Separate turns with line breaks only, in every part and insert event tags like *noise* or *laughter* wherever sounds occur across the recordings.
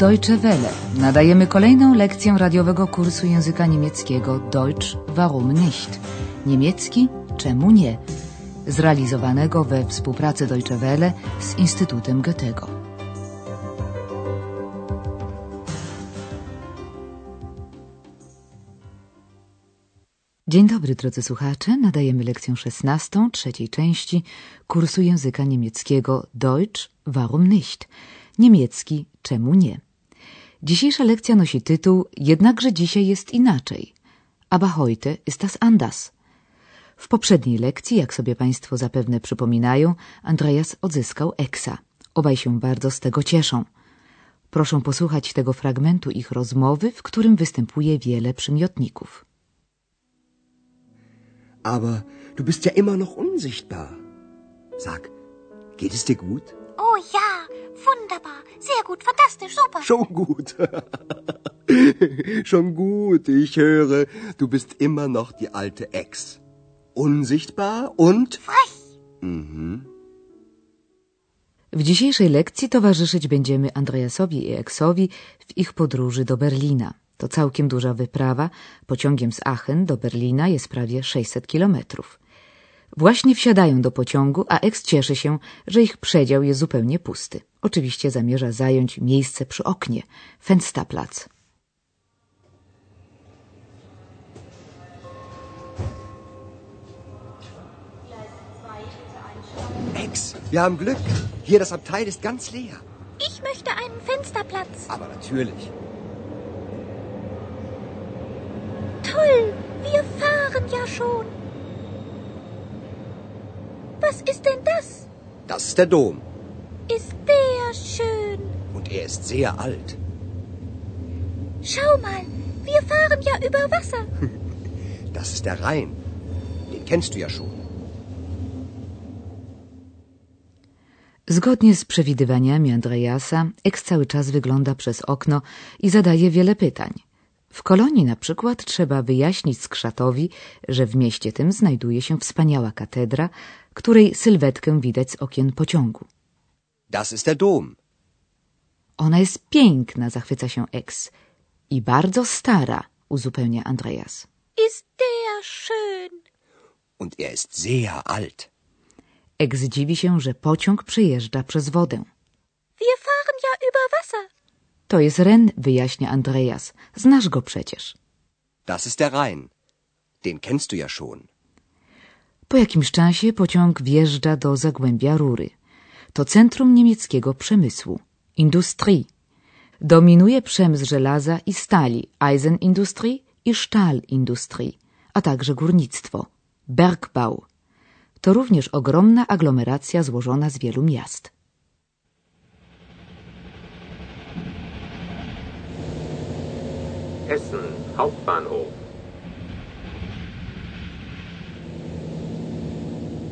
Deutsche Welle. Nadajemy kolejną lekcję radiowego kursu języka niemieckiego Deutsch warum nicht? Niemiecki czemu nie? Zrealizowanego we współpracy Deutsche Welle z Instytutem Goethego. Dzień dobry, drodzy słuchacze. Nadajemy lekcję szesnastą, trzeciej części kursu języka niemieckiego Deutsch warum nicht? Niemiecki czemu nie? Dzisiejsza lekcja nosi tytuł Jednakże dzisiaj jest inaczej. Aber heute ist das anders. W poprzedniej lekcji, jak sobie Państwo zapewne przypominają, Andreas odzyskał Eksa. Obaj się bardzo z tego cieszą. Proszę posłuchać tego fragmentu ich rozmowy, w którym występuje wiele przymiotników.
Aber du bist ja immer noch unsichtbar. Sag, geht es dir gut?
Oh ja, wunderbar, sehr gut, fantastisch, super.
Schon gut. Schon gut, ich höre, du bist immer noch die alte Ex. Unsichtbar und...
Frech.
Mhm.
W dzisiejszej lekcji towarzyszyć będziemy Andreasowi i Eksowi w ich podróży do Berlina. To całkiem duża wyprawa. Pociągiem z Aachen do Berlina jest prawie 600 kilometrów. Właśnie wsiadają do pociągu, a Eks cieszy się, że ich przedział jest zupełnie pusty. Oczywiście zamierza zająć miejsce przy oknie, Fensterplatz.
Ex, wir haben Glück. Hier, das Abteil ist ganz leer.
Ich möchte einen Fensterplatz.
Aber natürlich.
Toll, wir fahren ja schon. Was ist denn das?
Das ist der Dom.
Ist der schön.
Und er ist sehr alt.
Schau mal, wir fahren ja über Wasser. *laughs*
Das ist der Rhein. Den kennst du ja schon.
Zgodnie z przewidywaniami Andreasa, Eks cały czas wygląda przez okno i zadaje wiele pytań. W Kolonii na przykład trzeba wyjaśnić skrzatowi, że w mieście tym znajduje się wspaniała katedra, której sylwetkę widać z okien pociągu.
Das ist der Dom.
Ona jest piękna, zachwyca się Eks. I bardzo stara, uzupełnia Andreas.
Ist der schön.
Und er ist sehr alt.
Eks dziwi się, że pociąg przejeżdża przez wodę.
Wir fahren ja über Wasser.
To jest Ren, wyjaśnia Andreas. Znasz go przecież.
Das ist der Rhein. Den kennst du ja schon.
Po jakimś czasie pociąg wjeżdża do Zagłębia Rury. To centrum niemieckiego przemysłu. Industrii. Dominuje przemysł żelaza i stali, Eisenindustrie i Stahlindustrie, a także górnictwo, Bergbau. To również ogromna aglomeracja złożona z wielu miast.
Essen Hauptbahnhof.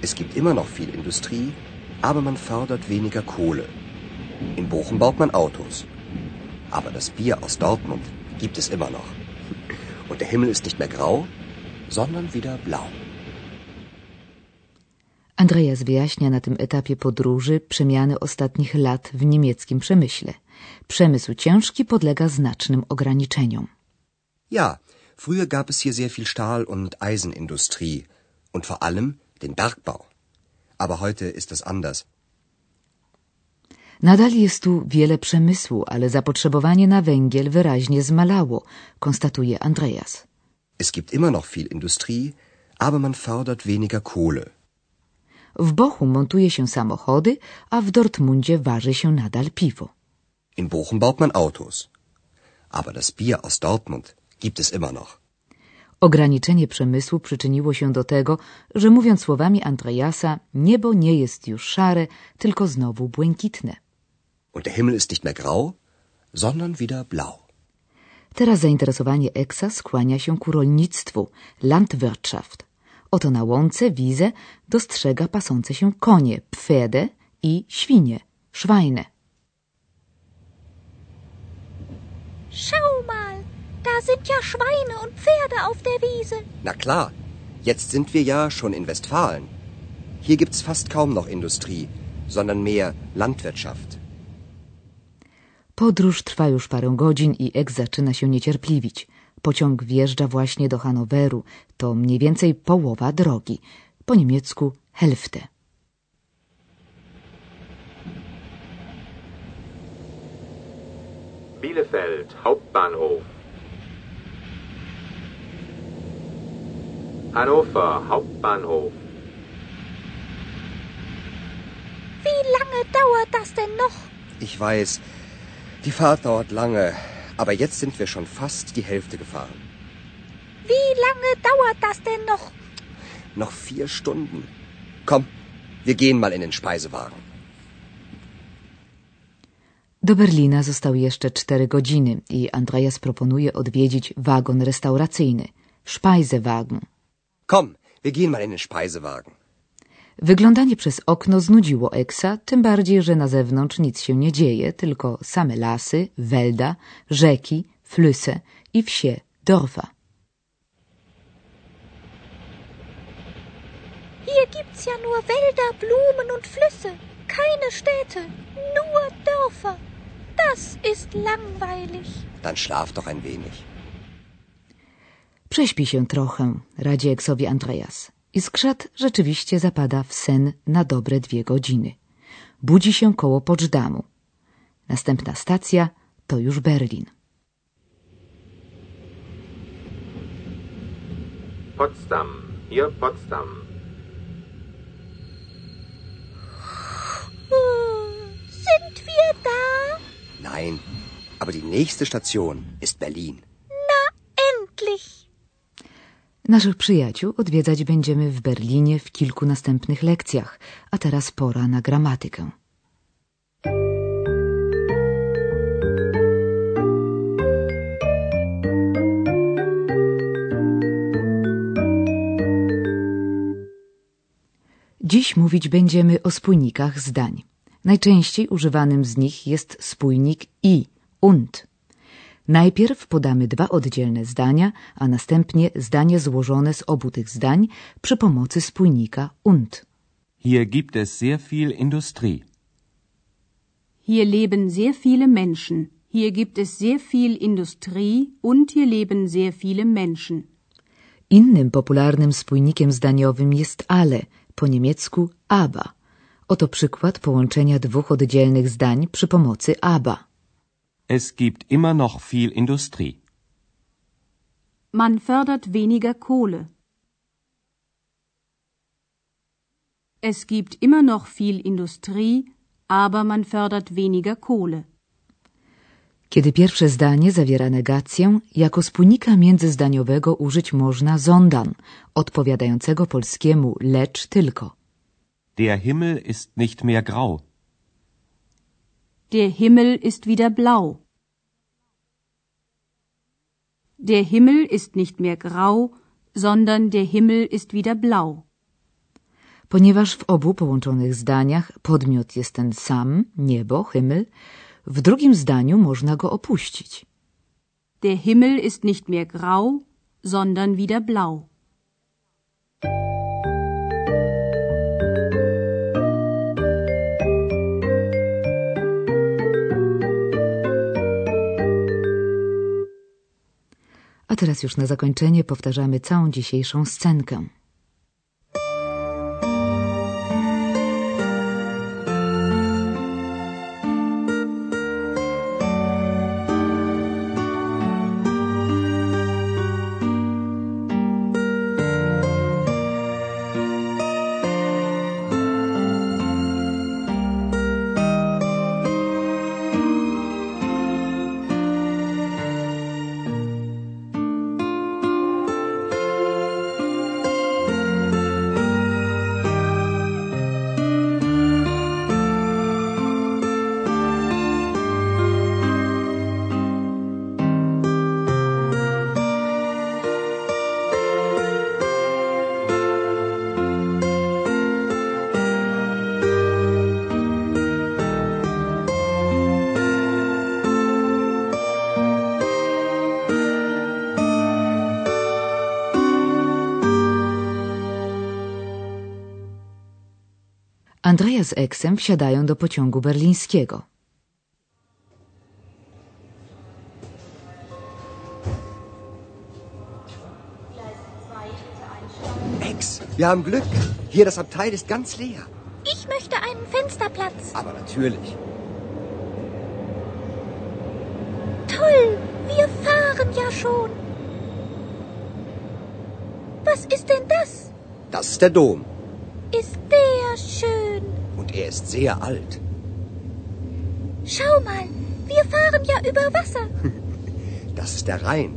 Es gibt immer noch viel Industrie, aber man fördert weniger Kohle. In Bochum baut man Autos. Aber das Bier aus Dortmund gibt es immer noch. Und der Himmel ist nicht mehr grau, sondern wieder blau.
Andreas wyjaśnia na tym etapie podróży przemiany ostatnich lat w niemieckim przemyśle. Przemysł ciężki podlega znacznym ograniczeniom.
Ja, früher gab es hier sehr viel Stahl- und Eisenindustrie. Und vor allem den Bergbau. Aber heute ist es anders.
Nadal jest tu wiele przemysłu, ale zapotrzebowanie na węgiel wyraźnie zmalało, konstatuje Andreas.
Es gibt immer noch viel Industrie, aber man fördert weniger Kohle.
W Bochum montuje się samochody, a w Dortmundzie waży się nadal piwo.
In Bochum baut man Autos. Aber das Bier aus Dortmund gibt es immer noch.
Ograniczenie przemysłu przyczyniło się do tego, że mówiąc słowami Andreasa, niebo nie jest już szare, tylko znowu błękitne.
Und der Himmel ist nicht mehr grau, sondern wieder blau.
Teraz zainteresowanie Eksa skłania się ku rolnictwu, Landwirtschaft. Oto na łące Wize dostrzega pasące się konie, Pferde i świnie, Schweine.
Schau mal, da sind ja Schweine und Pferde auf der Wiese.
Na klar, jetzt sind wir ja schon in Westfalen. Hier gibt's fast kaum noch Industrie, sondern mehr Landwirtschaft.
Podróż trwa już parę godzin i Ek zaczyna się niecierpliwić. Pociąg wjeżdża właśnie do Hanoweru. To mniej więcej połowa drogi. Po niemiecku Hälfte.
Bielefeld Hauptbahnhof. Hannover Hauptbahnhof.
Wie lange dauert das denn noch?
Ich weiß, die Fahrt dauert lange, aber jetzt sind wir schon fast die Hälfte gefahren.
Wie lange dauert das denn noch?
Noch vier Stunden. Komm, wir gehen mal in den Speisewagen.
Do Berlina zostały jeszcze cztery godziny i Andreas proponuje odwiedzić wagon restauracyjny, Speisewagen.
Komm, wir gehen mal in den Speisewagen.
Wyglądanie przez okno znudziło Eksa, tym bardziej, że na zewnątrz nic się nie dzieje, tylko same lasy, Wälda, rzeki, Flüsse i wsie, Dorfa.
Hier gibt's ja nur Wälder, Blumen und Flüsse. Keine Städte, nur Dörfer. Das ist langweilig.
Dann schlaf doch ein wenig.
Prześpi się trochę, radzi Eksowi Andreas. I skrzat rzeczywiście zapada w sen na dobre dwie godziny. Budzi się koło Poczdamу. Następna stacja to już Berlin.
Potsdam. Hier Potsdam.
Sind wir da?
Nein, aber die nächste Station ist Berlin.
Na, endlich.
Naszych przyjaciół odwiedzać będziemy w Berlinie w kilku następnych lekcjach, a teraz pora na gramatykę. Dziś mówić będziemy o spójnikach zdań. Najczęściej używanym z nich jest spójnik i, und. Najpierw podamy dwa oddzielne zdania, a następnie zdanie złożone z obu tych zdań przy pomocy spójnika und.
Hier gibt es sehr viel Industrie.
Hier leben sehr viele Menschen. Hier gibt es sehr viel Industrie und hier leben sehr viele Menschen.
Innym popularnym spójnikiem zdaniowym jest ale, po niemiecku aber. Oto przykład połączenia dwóch oddzielnych zdań przy pomocy aber.
Es gibt immer noch viel Industrie.
Man fördert weniger Kohle. Es gibt immer noch viel Industrie, aber man fördert weniger Kohle.
Kiedy pierwsze zdanie zawiera negację, jako spójnika międzyzdaniowego użyć można zondan, odpowiadającego polskiemu lecz tylko.
Der Himmel ist nicht mehr grau.
Der Himmel ist wieder blau. Der Himmel ist nicht mehr grau, sondern der Himmel ist wieder blau.
Ponieważ w obu połączonych zdaniach podmiot jest ten sam, niebo, himmel, w drugim zdaniu można go opuścić.
Der Himmel ist nicht mehr grau, sondern wieder blau.
A teraz już na zakończenie powtarzamy całą dzisiejszą scenkę. Andrea z Eksem wsiadają do pociągu berlińskiego.
Ex, wir haben Glück. Hier das Abteil ist ganz leer.
Ich möchte einen Fensterplatz.
Aber natürlich.
Toll, wir fahren ja schon. Was ist denn das?
Das ist der Dom.
Ist der schön.
Und er ist sehr alt.
Schau mal, wir fahren ja über Wasser. *laughs*
Das ist der Rhein.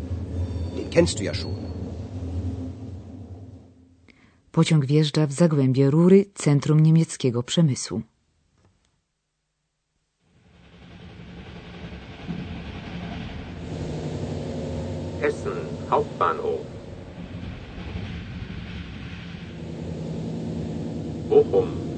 Den kennst du ja schon.
Pociąg wjeżdża w zagłębie rury centrum niemieckiego przemysłu.
Essen Hauptbahnhof. Bochum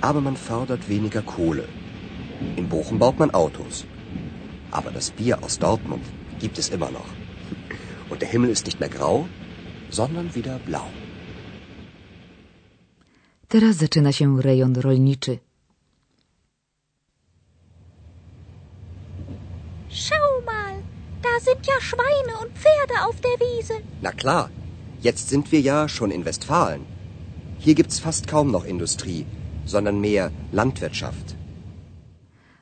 aber man fördert weniger Kohle. In Bochum baut man Autos. Aber das Bier aus Dortmund gibt es immer noch. Und der Himmel ist nicht mehr grau, sondern wieder blau.
Teraz zaczyna się rejon rolniczy.
Schau mal, da sind ja Schweine und Pferde auf der Wiese.
Na klar, jetzt sind wir ja schon in Westfalen. Hier gibt's fast kaum noch Industrie, sondern mehr Landwirtschaft.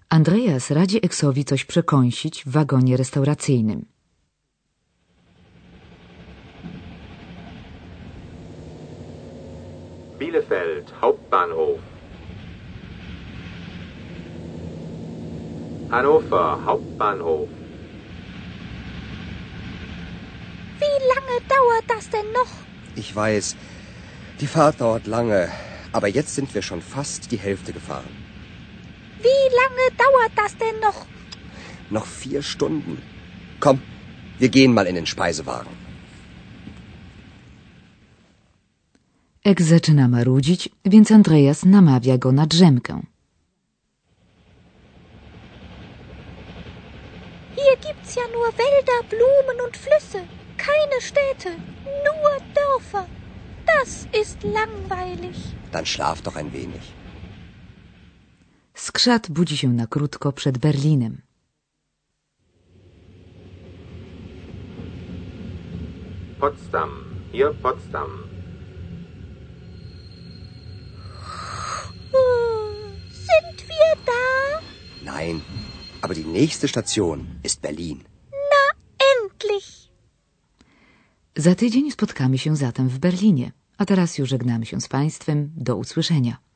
Andreas radzi Eksowi coś przekąsić w wagonie restauracyjnym.
Bielefeld Hauptbahnhof. Hannover Hauptbahnhof.
Wie lange dauert das denn noch?
Ich weiß, die Fahrt dauert lange, aber jetzt sind wir schon fast die Hälfte gefahren.
Wie lange dauert das denn noch?
Noch vier Stunden. Komm, wir gehen mal in den Speisewagen.
Eks zaczyna marudzić, więc Andreas namawia go na drzemkę.
Hier gibt's ja nur Wälder, Blumen und Flüsse. Keine Städte, nur Dörfer. Das ist langweilig.
Dann schlaf doch ein wenig.
Skrzat budzi się na krótko przed Berlinem.
Potsdam. Hier Potsdam.
Hm, Sind wir da?
Nein, aber die nächste Station ist Berlin.
Za tydzień spotkamy się zatem w Berlinie. A teraz już żegnamy się z Państwem. Do usłyszenia.